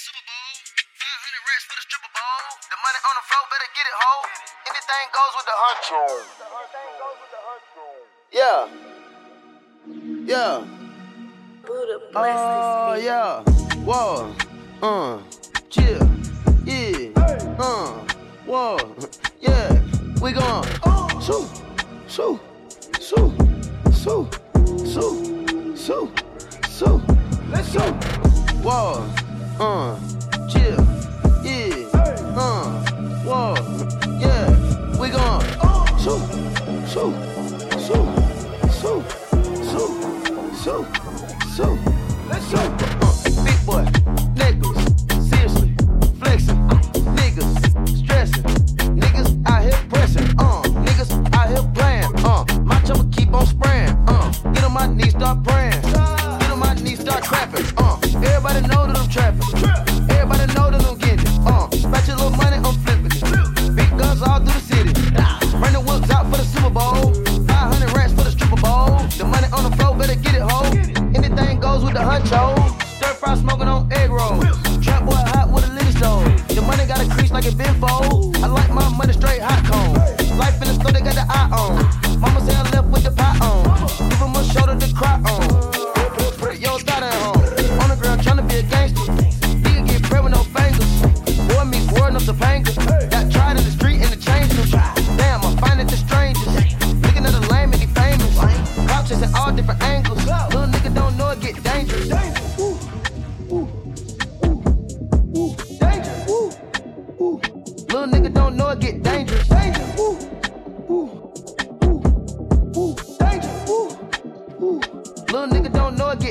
Super Bowl. 500 racks for the stripper bowl. The money on the floor, better get it, ho. Anything goes with the huncho. Yeah. Yeah. Buddha bless Oh, this beat. yeah. Whoa. Uh. Chill. Yeah. Uh. Whoa. Yeah. We gone. Shoo. Shoo. Shoo. Shoo. Shoo. Shoo. Shoo. Shoo. Shoo. Shoo. Let's go. Uh, big boy. Necklace. Seriously. Flexing. Niggas. Stressing. Niggas out here pressing. Uh. Niggas out here playing. Uh. My chopper keep on spraying. Uh. Get on my knees, start praying. Get on my knees, start trapping. Uh. Everybody know that I'm trapping.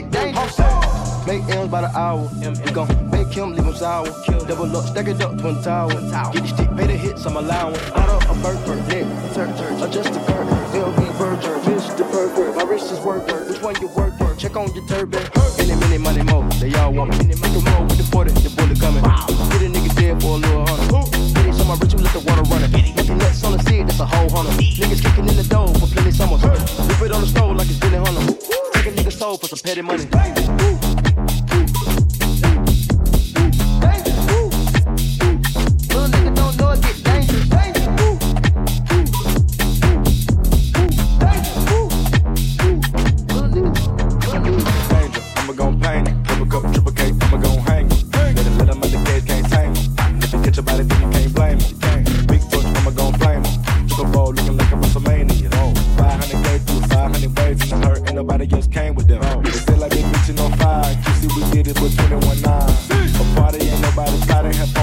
Get dangerous. Make M's by the hour. We gon' make him leave him sour. Double up, stack it up, twin tower. Get the stick, pay the hits, I'm allowing. Auto, a burger, neck, turn, turn. Adjust the curtain, LV burger. Mr. Burger, my wrist is work, work. Which one you work, work? Check on your turban. Any minute, money more. They all want me. Make a roll with the 40, the bullet coming. Get a nigga dead for a little hundred. Get it, so my rich, let the water running. Looking nuts on the seed, that's a whole hundred. Niggas kicking in the door for plenty summers. Whip it on the stove for some petty money.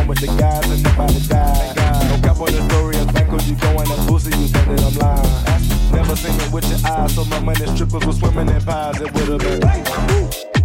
With the guys and nobody died. No cap on the story of Banco, you going and pussy, you think that I'm lying. Never seen it with your eyes, so my money strippers was swimming in pies. It would've been.